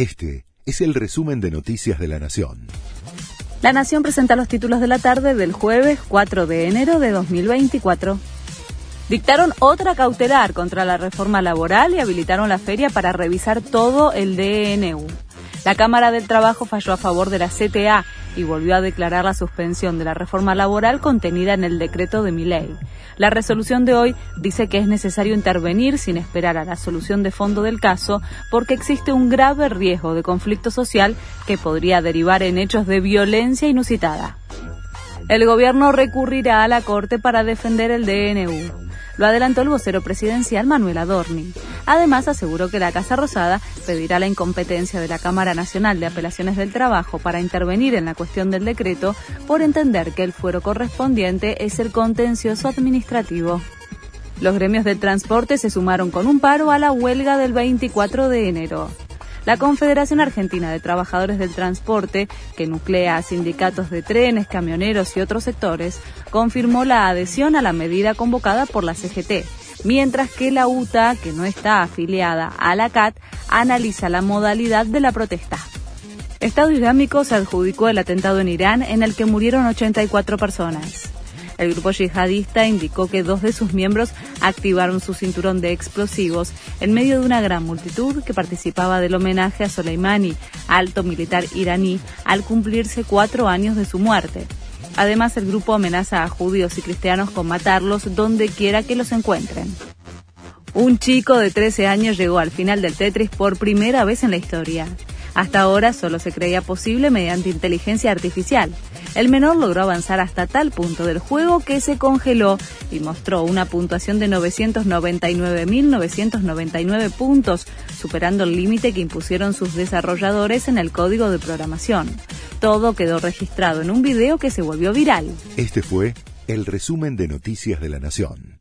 Este es el resumen de Noticias de la Nación. La Nación presenta los títulos de la tarde del jueves 4 de enero de 2024. Dictaron otra cautelar contra la reforma laboral y habilitaron la feria para revisar todo el DNU. La Cámara del Trabajo falló a favor de la CTA y volvió a declarar la suspensión de la reforma laboral contenida en el decreto de ley. La resolución de hoy dice que es necesario intervenir sin esperar a la solución de fondo del caso porque existe un grave riesgo de conflicto social que podría derivar en hechos de violencia inusitada. El gobierno recurrirá a la Corte para defender el DNU. Lo adelantó el vocero presidencial Manuel Adorni. Además, aseguró que la Casa Rosada pedirá la incompetencia de la Cámara Nacional de Apelaciones del Trabajo para intervenir en la cuestión del decreto por entender que el fuero correspondiente es el contencioso administrativo. Los gremios del transporte se sumaron con un paro a la huelga del 24 de enero. La Confederación Argentina de Trabajadores del Transporte, que nuclea a sindicatos de trenes, camioneros y otros sectores, confirmó la adhesión a la medida convocada por la CGT, mientras que la UTA, que no está afiliada a la CAT, analiza la modalidad de la protesta. Estado Islámico se adjudicó el atentado en Irán en el que murieron 84 personas. El grupo yihadista indicó que dos de sus miembros activaron su cinturón de explosivos en medio de una gran multitud que participaba del homenaje a Soleimani, alto militar iraní, al cumplirse cuatro años de su muerte. Además, el grupo amenaza a judíos y cristianos con matarlos donde quiera que los encuentren. Un chico de 13 años llegó al final del Tetris por primera vez en la historia. Hasta ahora solo se creía posible mediante inteligencia artificial. El menor logró avanzar hasta tal punto del juego que se congeló y mostró una puntuación de 999.999 puntos, superando el límite que impusieron sus desarrolladores en el código de programación. Todo quedó registrado en un video que se volvió viral. Este fue el resumen de Noticias de la Nación.